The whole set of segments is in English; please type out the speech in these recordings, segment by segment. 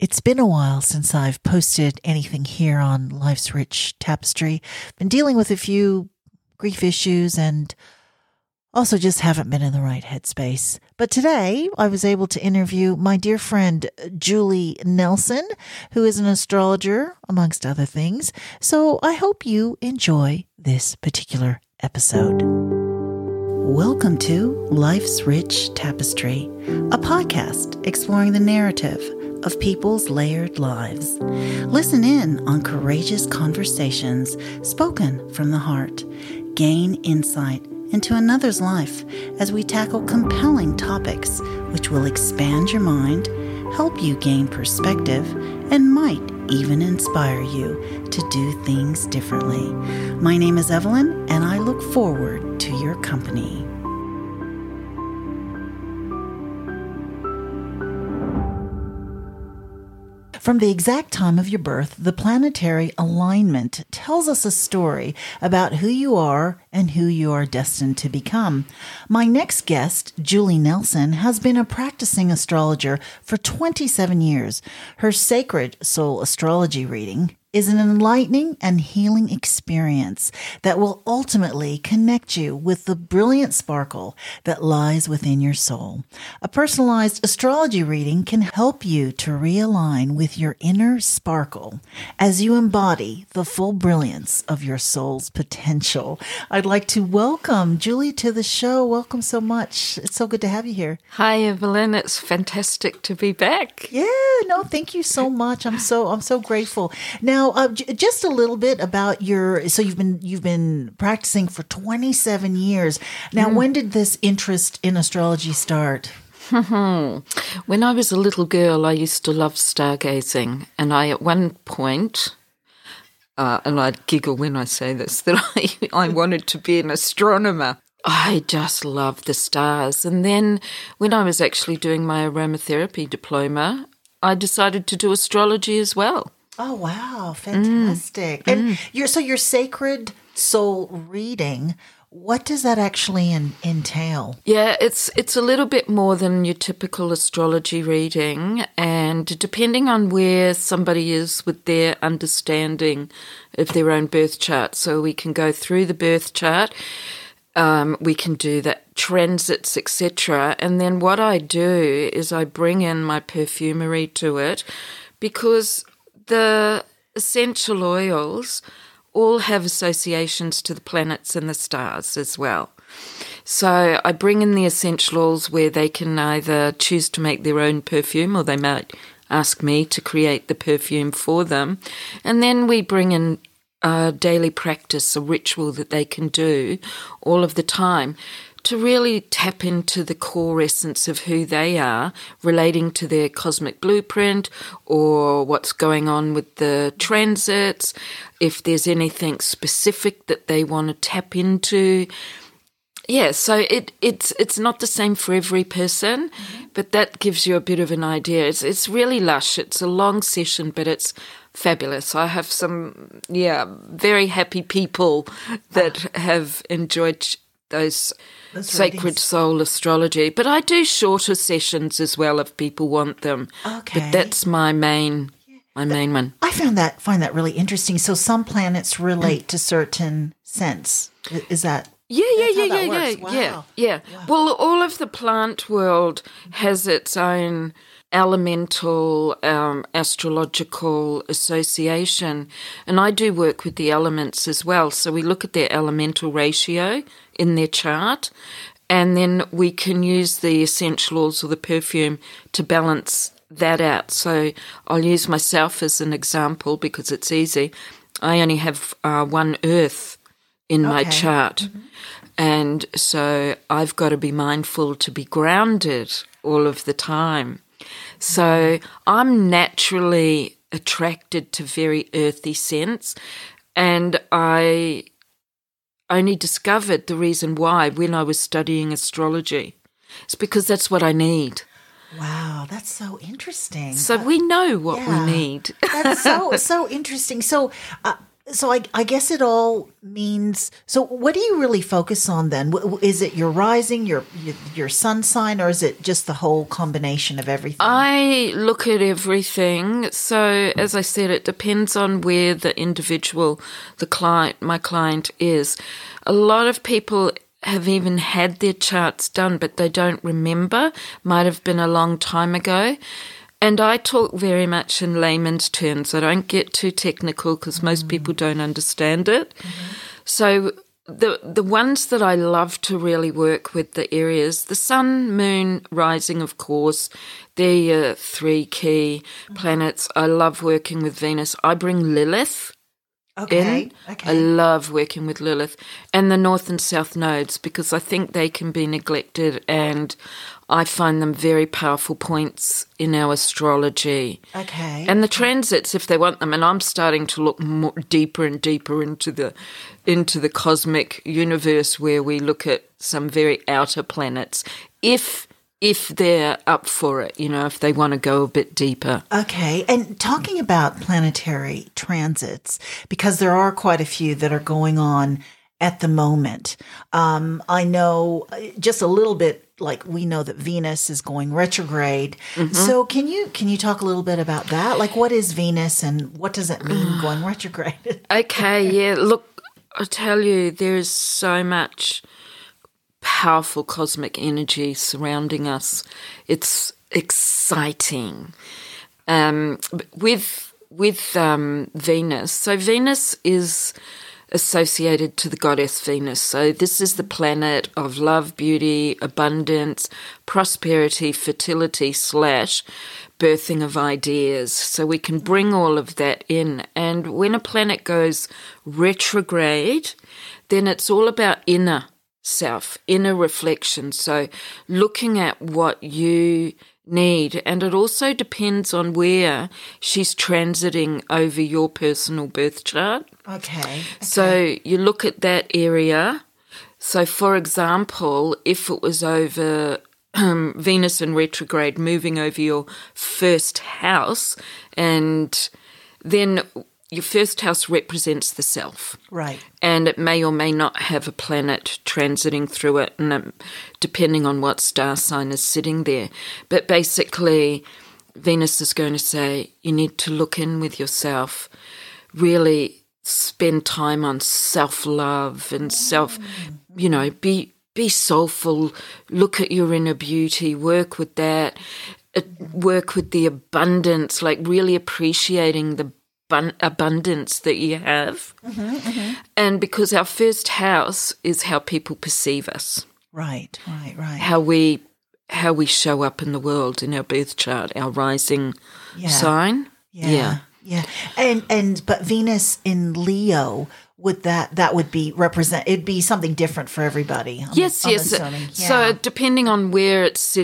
It's been a while since I've posted anything here on Life's Rich Tapestry. Been dealing with a few grief issues and also just haven't been in the right headspace. But today I was able to interview my dear friend Julie Nelson, who is an astrologer, amongst other things. So I hope you enjoy this particular episode. Welcome to Life's Rich Tapestry, a podcast exploring the narrative of people's layered lives. Listen in on courageous conversations spoken from the heart. Gain insight into another's life as we tackle compelling topics which will expand your mind, help you gain perspective, and might even inspire you to do things differently. My name is Evelyn, and I look forward to your company. From the exact time of your birth, the planetary alignment tells us a story about who you are and who you are destined to become. My next guest, Julie Nelson, has been a practicing astrologer for 27 years. Her sacred soul astrology reading is an enlightening and healing experience that will ultimately connect you with the brilliant sparkle that lies within your soul. A personalized astrology reading can help you to realign with your inner sparkle as you embody the full brilliance of your soul's potential. I'd like to welcome Julie to the show. Welcome so much. It's so good to have you here. Hi Evelyn, it's fantastic to be back. Yeah, no, thank you so much. I'm so I'm so grateful. Now now, uh, j- just a little bit about your. So you've been you've been practicing for 27 years. Now, mm. when did this interest in astrology start? when I was a little girl, I used to love stargazing, and I at one point. Uh, and I'd giggle when I say this that I, I wanted to be an astronomer. I just love the stars. And then when I was actually doing my aromatherapy diploma, I decided to do astrology as well. Oh wow, fantastic! Mm. And mm. your so your sacred soul reading. What does that actually in, entail? Yeah, it's it's a little bit more than your typical astrology reading, and depending on where somebody is with their understanding of their own birth chart, so we can go through the birth chart. Um, we can do that transits, etc. And then what I do is I bring in my perfumery to it because the essential oils all have associations to the planets and the stars as well. So I bring in the essential oils where they can either choose to make their own perfume or they might ask me to create the perfume for them. And then we bring in a daily practice, a ritual that they can do all of the time to really tap into the core essence of who they are, relating to their cosmic blueprint or what's going on with the transits, if there's anything specific that they want to tap into. Yeah, so it, it's it's not the same for every person, mm-hmm. but that gives you a bit of an idea. It's it's really lush. It's a long session, but it's fabulous. I have some yeah very happy people that have enjoyed those sacred readings. soul astrology. But I do shorter sessions as well if people want them. Okay. But that's my main my main one. I found that find that really interesting. So some planets relate to certain scents. Is that yeah, yeah, yeah, yeah, yeah, yeah, yeah. Well, all of the plant world has its own elemental um, astrological association. And I do work with the elements as well. So we look at their elemental ratio in their chart, and then we can use the essential oils or the perfume to balance that out. So I'll use myself as an example because it's easy. I only have uh, one earth in okay. my chart. Mm-hmm. And so I've got to be mindful to be grounded all of the time. So I'm naturally attracted to very earthy scents. And I only discovered the reason why when I was studying astrology. It's because that's what I need. Wow, that's so interesting. So uh, we know what yeah, we need. that's so so interesting. So uh, So I, I guess it all means. So what do you really focus on then? Is it your rising, your, your sun sign, or is it just the whole combination of everything? I look at everything. So, as I said, it depends on where the individual, the client, my client is. A lot of people have even had their charts done, but they don't remember. Might have been a long time ago. And I talk very much in layman's terms. I don't get too technical because most mm. people don't understand it. So the the ones that I love to really work with the areas, the sun, moon, rising, of course, they're your three key mm-hmm. planets. I love working with Venus. I bring Lilith okay. in. I love working with Lilith and the north and south nodes because I think they can be neglected and I find them very powerful points in our astrology. Okay. And the transits, if they want them, and I'm starting to look more deeper and deeper into the into the cosmic universe where we look at some very outer planets, if if they're up for it, you know, if they want to go a bit deeper. Okay. And talking about planetary transits, because there are quite a few that are going on at the moment. Um, I know uh, just a little bit like we know that Venus is going retrograde. So can you can you talk a little bit about that? Like what is Venus and what does it mean going retrograde? Okay, yeah. Look, I tell you, there is so much powerful cosmic energy surrounding us. It's exciting. Um, with with um, Venus, so Venus is associated to the goddess Venus. So this is the planet of love, beauty, abundance, prosperity, fertility slash birthing of ideas. So we can bring all of that in. And when a planet goes retrograde, then it's all about inner self, inner reflection. So looking at what you need. And it also depends on where she's transiting over your personal birth chart. Okay. So you look at that area. So, for example, if it was over um, Venus in retrograde moving over your first house, and then your first house represents the self. Right. and it may or may not have a planet transiting through it, and um, depending on what star sign is sitting there. But basically, Venus is going to say you need to look in with yourself, really spend time on self love and self, you know, be be soulful, look at your inner beauty, work with that, uh, work with the abundance, like really appreciating the abundance that you have. And because our first house is how people perceive us, Right. Right. Right. how we how we show up in the world in our birth chart, our rising Yeah. sign. Yeah. Yeah. Yeah, and and but Venus in Leo would that that would be represent it'd be something different for everybody. I'm- Yes, I'm yes. assuming. So depending on where it's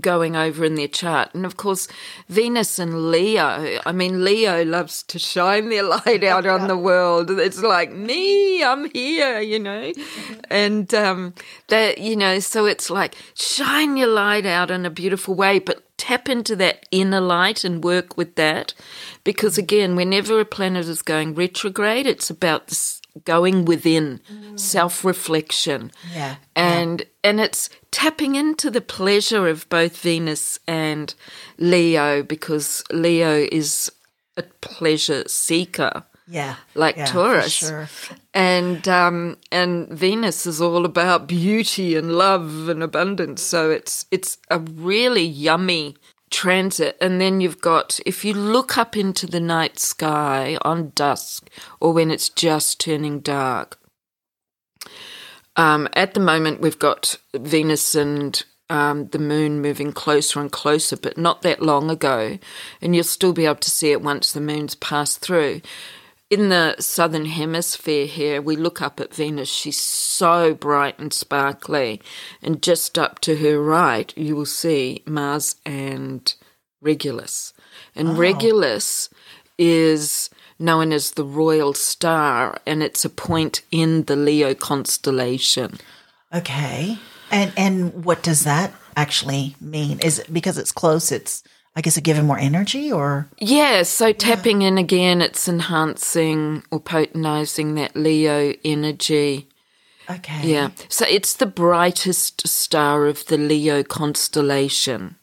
going over in their chart, and of course Venus and Leo. I mean, Leo loves to shine their light out on the world. It's like me, I'm here, you know, and um, that you know. So it's like shine your light out in a beautiful way, but tap into that inner light and work with that, because again, whenever a planet is going retrograde, it's about this going within, mm. self reflection Yeah. and and it's tapping into the pleasure of both Venus and Leo because Leo is a pleasure seeker yeah. like yeah, Taurus Sure. And um and Venus is all about beauty and love and abundance so it's it's a really yummy transit and then you've got if you look up into the night sky on dusk or when it's just turning dark um, at the moment, we've got Venus and um, the moon moving closer and closer, but not that long ago. And you'll still be able to see it once the moon's passed through. In the southern hemisphere here, we look up at Venus. She's so bright and sparkly. And just up to her right, you will see Mars and Regulus. And Regulus is known as the royal star, and it's a point in the Leo constellation. Okay. And and what does that actually mean? Is it because it's close? It's I guess, it give him more energy or? Yeah, so tapping in again, it's enhancing or potentizing that Leo energy. Okay. Yeah. So it's the brightest star of the Leo constellation.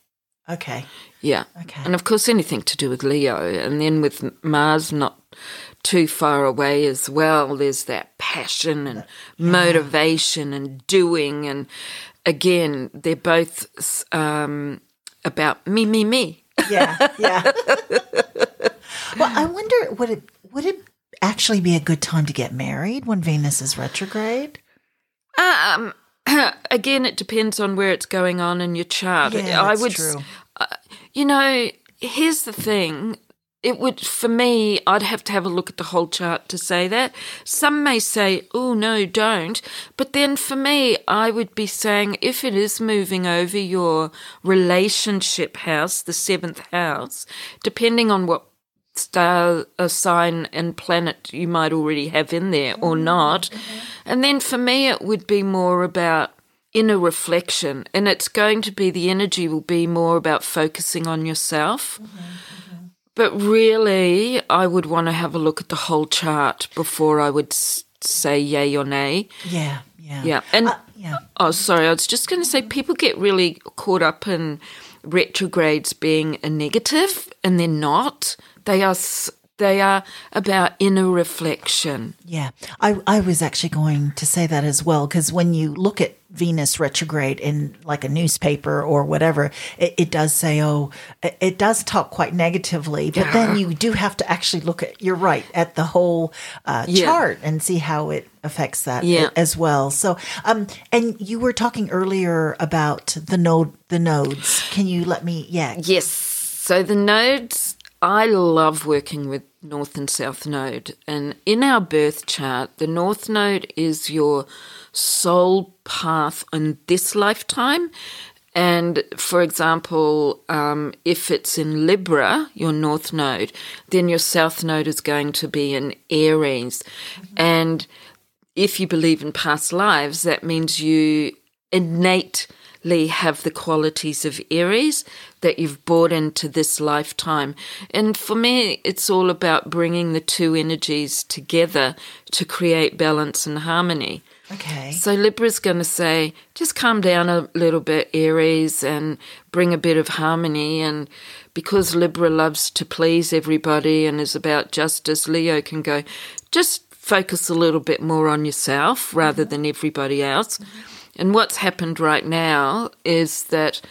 Okay. Yeah. Okay. And of course, anything to do with Leo. And then with Mars not too far away as well, there's that passion and motivation and doing. And again, they're both um, about me, me, me. Yeah. Yeah. well, I wonder would it would it actually be a good time to get married when Venus is retrograde? Um, again, it depends on where it's going on in your chart. Yeah, I would, true. Uh, you know, here's the thing. It would, for me, I'd have to have a look at the whole chart to say that. Some may say, oh, no, don't. But then for me, I would be saying if it is moving over your relationship house, the seventh house, depending on what star, a sign and planet you might already have in there or mm-hmm. not. Mm-hmm. And then for me, it would be more about inner reflection. And it's going to be the energy will be more about focusing on yourself. Mm-hmm. But really, I would want to have a look at the whole chart before I would s- say yay or nay. Yeah. Yeah. Yeah. And Uh, yeah. oh, sorry, I was just going to say people get really caught up in retrogrades being a negative, and they're not. They are. s- They are about inner reflection. Yeah, I, I was actually going to say that as well because when you look at Venus retrograde in like a newspaper or whatever, it, it does say, oh, it, it does talk quite negatively, but then you do have to actually look at, you're right, at the whole uh, Yeah. chart and see how it affects that Yeah. as well. So, um, and you were talking earlier about the node, the nodes. Can you let me, yeah, Yes. So the nodes, I love working with North and South Node. And in our birth chart, the North Node is your soul path in this lifetime. And for example, um, if it's in Libra, your North Node, then your South Node is going to be in Aries. And if you believe in past lives, that means you innately have the qualities of Aries that you've brought into this lifetime. And for me, it's all about bringing the two energies together to create balance and harmony. okay. So Libra's going to say, just calm down a little bit, Aries, and bring a bit of harmony. And because Libra loves to please everybody and is about justice, Leo can go, just focus a little bit more on yourself rather mm-hmm. than everybody else. Mm-hmm. And what's happened right now is that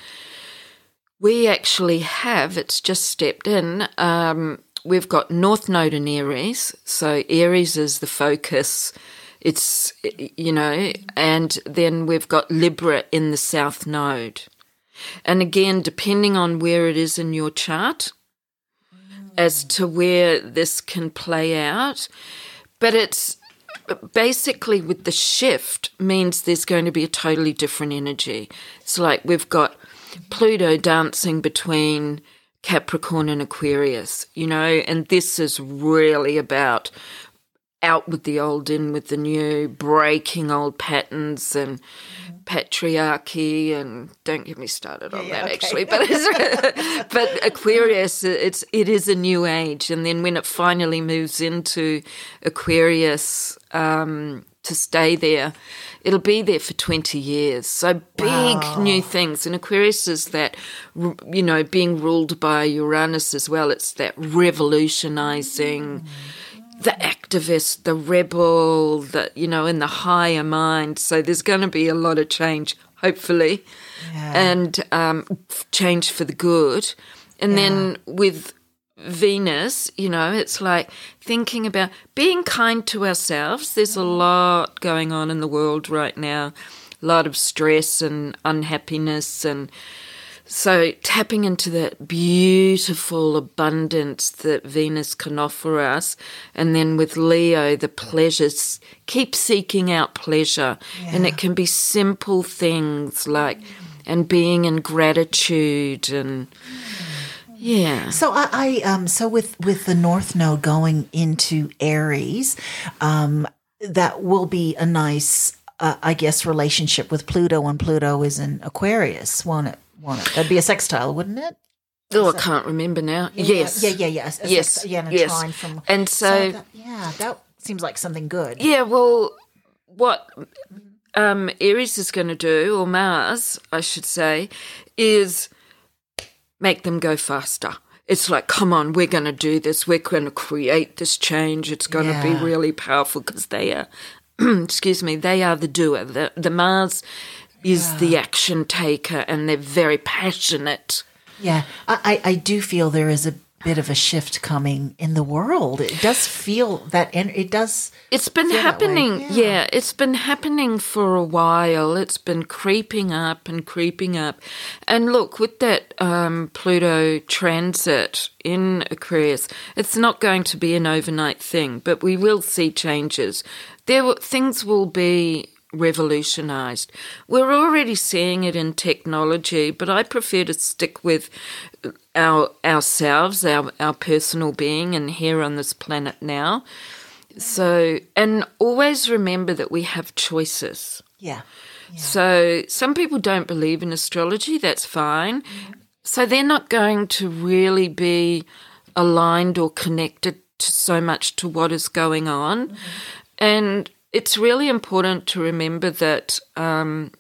we actually have, it's just stepped in, um, we've got North Node in Aries. So Aries is the focus. It's, you know, and then we've got Libra in the South Node. And again, depending on where it is in your chart, as to where this can play out. But it's basically with the shift means there's going to be a totally different energy. It's like we've got Pluto dancing between Capricorn and Aquarius, you know, and this is really about out with the old, in with the new, breaking old patterns and patriarchy, and don't get me started on Yeah, that okay. actually. But but Aquarius, it's it is a new age, and then when it finally moves into Aquarius um, to stay there, it'll be there for twenty years. So big Wow. new things, and Aquarius is that you know being ruled by Uranus as well. It's that revolutionizing the activist, the rebel, the you know, in the higher mind. So there's going to be a lot of change, hopefully, Yeah. and um, change for the good. And then with Venus, you know, it's like thinking about being kind to ourselves. There's a lot going on in the world right now, a lot of stress and unhappiness and so tapping into that beautiful abundance that Venus can offer us, and then with Leo, the pleasures, keep seeking out pleasure. And it can be simple things like, and being in gratitude and, yeah. So I, I um so with with the North Node going into Aries, um that will be a nice uh, I guess relationship with Pluto when Pluto is in Aquarius, won't it? Won't it? That'd be a sextile, wouldn't it? Oh, I can't remember now. yes. Yeah, yeah, yeah. A Yes, sex- yeah, and yes. from. And so- that- yeah, that seems like something good. Yeah, well, what um, Aries is going to do, or Mars, I should say, is make them go faster. It's like, come on, we're going to do this. We're going to create this change. It's going to Yeah. be really powerful because they are, excuse me, they are the doer. The, the Mars is the action taker and they're very passionate. Yeah, I, I, I do feel there is a bit of a shift coming in the world. It does feel that, and it does. It's been feel that way, happening, yeah. yeah. It's been happening for a while. It's been creeping up and creeping up. And look, with that um, Pluto transit in Aquarius, it's not going to be an overnight thing, but we will see changes. There, things will be revolutionized. We're already seeing it in technology, but I prefer to stick with our ourselves, our our personal being, and here on this planet now. So, and always remember that we have choices. Yeah, So, some people don't believe in astrology, that's fine. So, they're not going to really be aligned or connected to so much to what is going on. Mm-hmm. And it's really important to remember that um,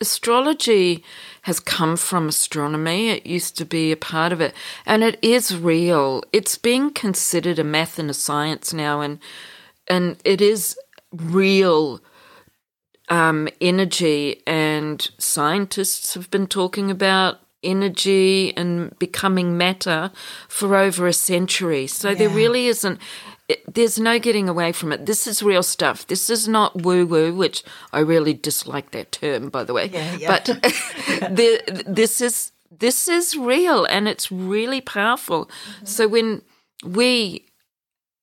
astrology has come from astronomy. It used to be a part of it, and it is real. It's being considered a math and a science now, and and it is real um, energy. And scientists have been talking about energy and becoming matter for over a century. So there really isn't. It- There's no getting away from it. This is real stuff. This is not woo woo, which I really dislike that term, by the way. Yeah, yeah. But the, this is this is real and it's really powerful. Mm-hmm. So when we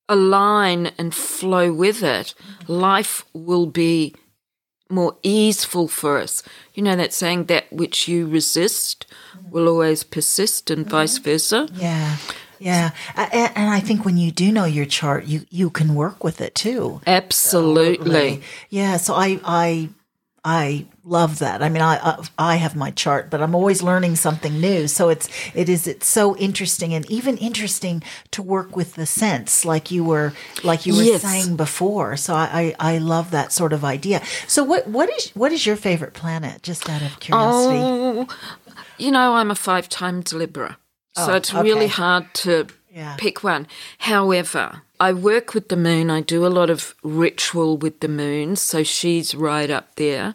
align and flow with it, mm-hmm. life will be more easeful for us. You know that saying, that which you resist mm-hmm. will always persist, and vice versa. yeah, yeah. And I think when you do know your chart, you you can work with it too. Absolutely. Yeah, so I I I love that. I mean, I, I I have my chart, but I'm always learning something new. So it's it is it's so interesting and even interesting to work with the scents, like you were like you were Yes. saying before. So I, I I love that sort of idea. So what what is what is your favorite planet? Just out of curiosity. Oh, you know, I'm a five times Libra. So Oh, it's really hard to Yeah. pick one. However, I work with the moon. I do a lot of ritual with the moon. So she's right up there.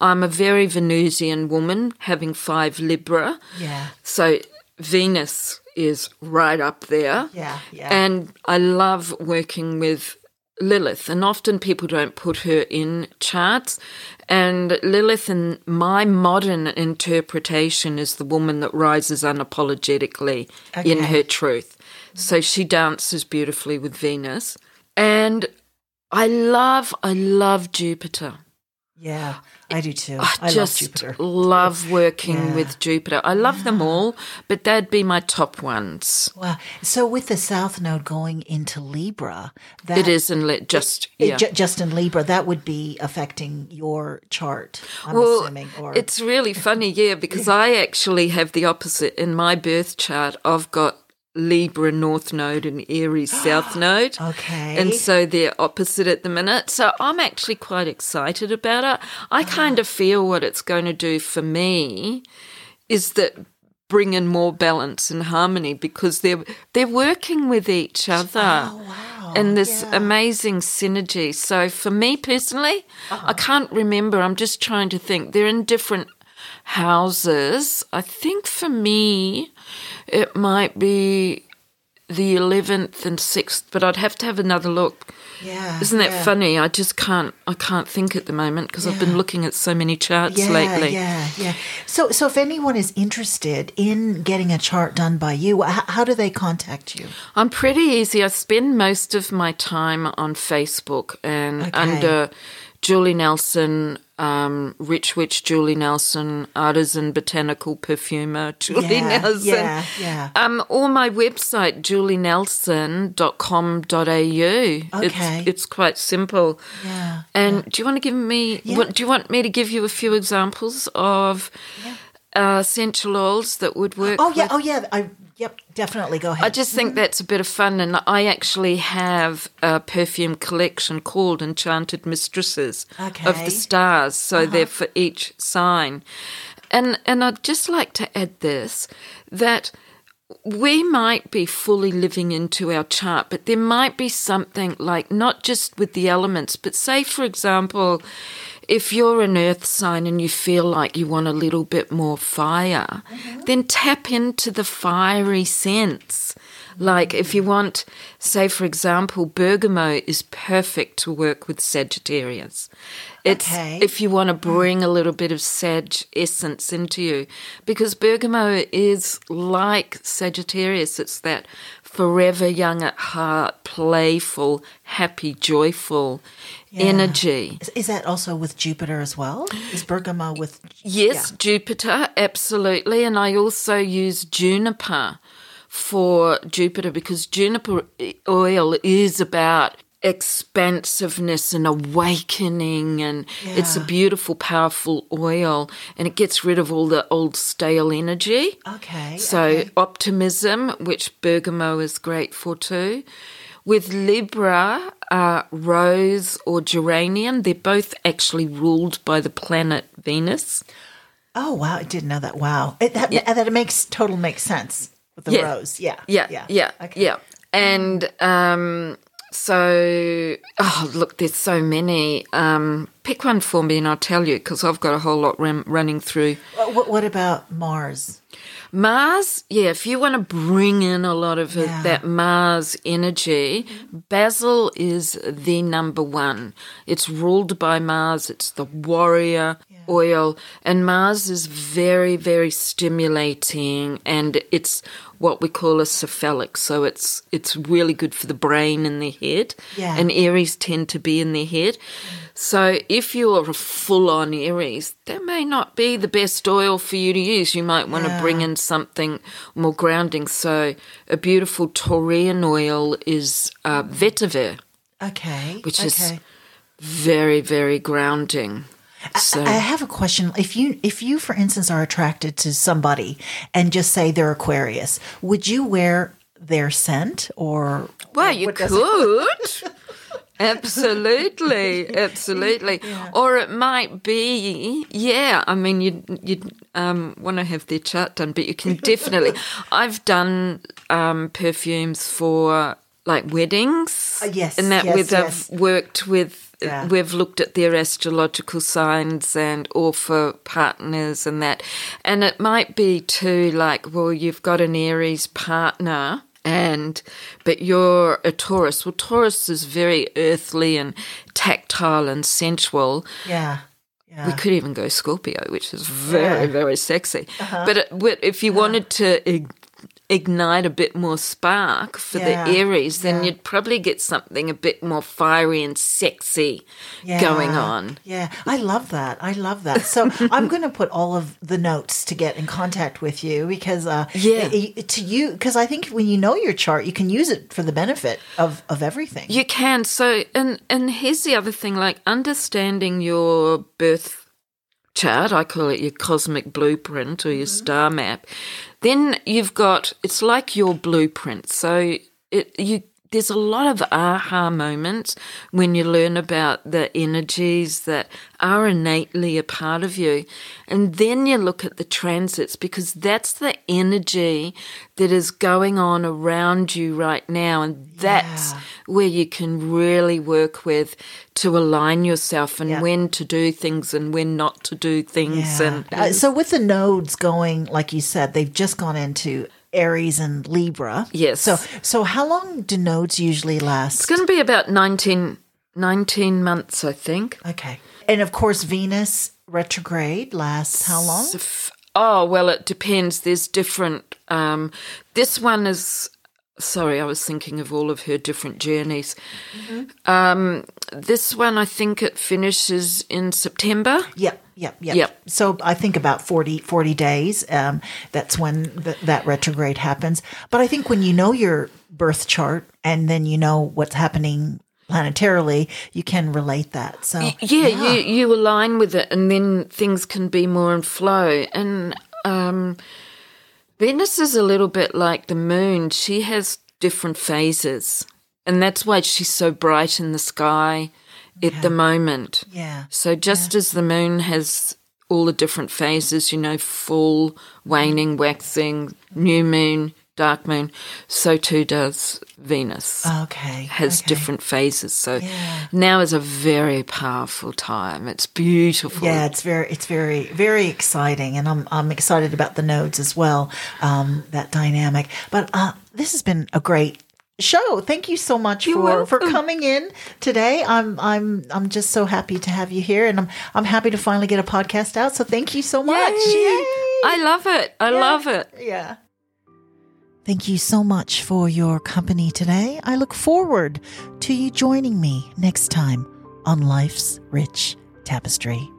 I'm a very Venusian woman, having five Libra. Yeah. So Venus is right up there. Yeah, yeah. And I love working with Lilith, and often people don't put her in charts. And Lilith, in my modern interpretation, is the woman that rises unapologetically in her truth. So she dances beautifully with Venus. And I love, I love Jupiter. Yeah, I do too. I, I, just love love working Yeah. with Jupiter. I love them all, but they'd be my top ones. Wow. So with the South Node going into Libra, that It is in le- just it yeah. ju- just in Libra, that would be affecting your chart. I'm well, assuming, or it's really funny, yeah, because I actually have the opposite in my birth chart. I've got Libra North Node and Aries South Node. Okay. And so they're opposite at the minute. So I'm actually quite excited about it. I kind of feel what it's going to do for me is that bring in more balance and harmony because they're they're working with each other. Oh, wow. And this Yeah. amazing synergy. So for me personally, Uh-huh. I can't remember. I'm just trying to think. They're in different houses. I think for me, it might be the 11th and 6th, but I'd have to have another look. yeah, Isn't that yeah. funny? I just can't. I can't think at the moment because I've been looking at so many charts Yeah, lately. yeah, yeah. So, so if anyone is interested in getting a chart done by you, how, how do they contact you? I'm pretty easy. I spend most of my time on Facebook and Okay. under Julie Nelson, um, Rich Witch Julie Nelson, Artisan Botanical Perfumer Julie Yeah, Nelson. yeah, yeah. Um, or my website, julienelson.com.au. Okay. It's, it's quite simple. Yeah, And do you want to give me, what, do you want me to give you a few examples of uh, essential oils that would work. Oh yeah, with- oh yeah. I yep, definitely go ahead. I just think that's a bit of fun, and I actually have a perfume collection called Enchanted Mistresses of Okay. Uh-huh. the Stars. So they're for each sign, and and I'd just like to add this that we might be fully living into our chart, but there might be something like not just with the elements, but say, for example, if you're an earth sign and you feel like you want a little bit more fire, mm-hmm. then tap into the fiery scents. Like if you want, say, for example, bergamot is perfect to work with Sagittarius. It's Okay. if you want to mm-hmm. bring a little bit of Sag essence into you, because bergamot is like Sagittarius. It's that forever young at heart, playful, happy, joyful energy. Is, is that also with Jupiter as well? Is bergamot with? Yes, Jupiter, absolutely. And I also use juniper for Jupiter because juniper oil is about expansiveness and awakening and it's a beautiful powerful oil and it gets rid of all the old stale energy Okay. so okay. optimism, which bergamot is great for too. With Libra, uh, rose or geranium, they're both actually ruled by the planet Venus. Oh wow, I didn't know that. Wow, it, that that it makes total makes sense with the Yeah. rose. Yeah. Yeah, Yeah. yeah, Okay. yeah. And um, so, oh, look, there's so many. Um, pick one for me and I'll tell you because I've got a whole lot ram- running through. What, what, about Mars? Mars, yeah, if you want to bring in a lot of it- Yeah. that Mars energy, basil is the number one. It's ruled by Mars, it's the warrior oil, and Mars is very, very stimulating and it's what we call a cephalic. So it's it's really good for the brain and the head. Yeah. And Aries tend to be in the head. So if you're a full on Aries, that may not be the best oil for you to use. You might want to bring in something more grounding. So a beautiful Taurian oil is uh, vetiver, Okay. which okay. is very, very grounding. So I have a question. If you, if you, for instance, are attracted to somebody and just say they're Aquarius, would you wear their scent or? Well, you could. absolutely, absolutely. Or it might be, yeah. I mean, you you um, want to have their chart done, but you can definitely. I've done um, perfumes for like weddings. Uh, yes, and that yes, with yes. Worked with. Yeah. We've looked at their astrological signs and or for partners and that. And it might be too like, well, you've got an Aries partner and but you're a Taurus. Well, Taurus is very earthly and tactile and sensual. Yeah. Yeah. We could even go Scorpio, which is very, Yeah. very sexy. But it, but if you wanted to ignite a bit more spark for Yeah. the Aries, then Yeah. you'd probably get something a bit more fiery and sexy going on. Yeah, I love that. I love that. So I'm going to put all of the notes to get in contact with you because, uh, Yeah. to you, because I think when you know your chart, you can use it for the benefit of of everything. You can. So, and and here's the other thing: like understanding your birth chart. I call it your cosmic blueprint or your mm-hmm. star map. Then you've got it's like your blueprint. So it you. There's a lot of aha moments when you learn about the energies that are innately a part of you. And then you look at the transits because that's the energy that is going on around you right now. And that's Yeah. where you can really work with to align yourself and Yeah. when to do things and when not to do things. Yeah. And Uh, so with the nodes going, like you said, they've just gone into Aries and Libra. Yes. So so how long do nodes usually last? it's going to be about 19, 19 months, I think. okay. And of course, Venus retrograde lasts how long? Oh, well, it depends. There's different. Um, this one is. Sorry, I was thinking of all of her different journeys. Um, this one, I think it finishes in September. Yep, yep, yep. Yep. So I think about 40, 40 days. Um, that's when th- that retrograde happens. But I think when you know your birth chart and then you know what's happening planetarily, you can relate that. So Yeah, you you align with it, and then things can be more in flow. And um, Venus is a little bit like the moon. She has different phases, and that's why she's so bright in the sky at the moment. Yeah. So just as the moon has all the different phases, you know, full, waning, waxing, new moon, dark moon, so too does Venus. Okay. Has okay. different phases. So Yeah. now is a very powerful time. It's beautiful. Yeah, it's very, it's very, very exciting, and I'm, I'm excited about the nodes as well. Um, that dynamic. But uh, this has been a great show. Thank you so much You're for for coming in today. I'm, I'm, I'm just so happy to have you here, and I'm, I'm happy to finally get a podcast out. So thank you so much. Yay! Yay! I love it. I love it. Yeah. Thank you so much for your company today. I look forward to you joining me next time on Life's Rich Tapestry.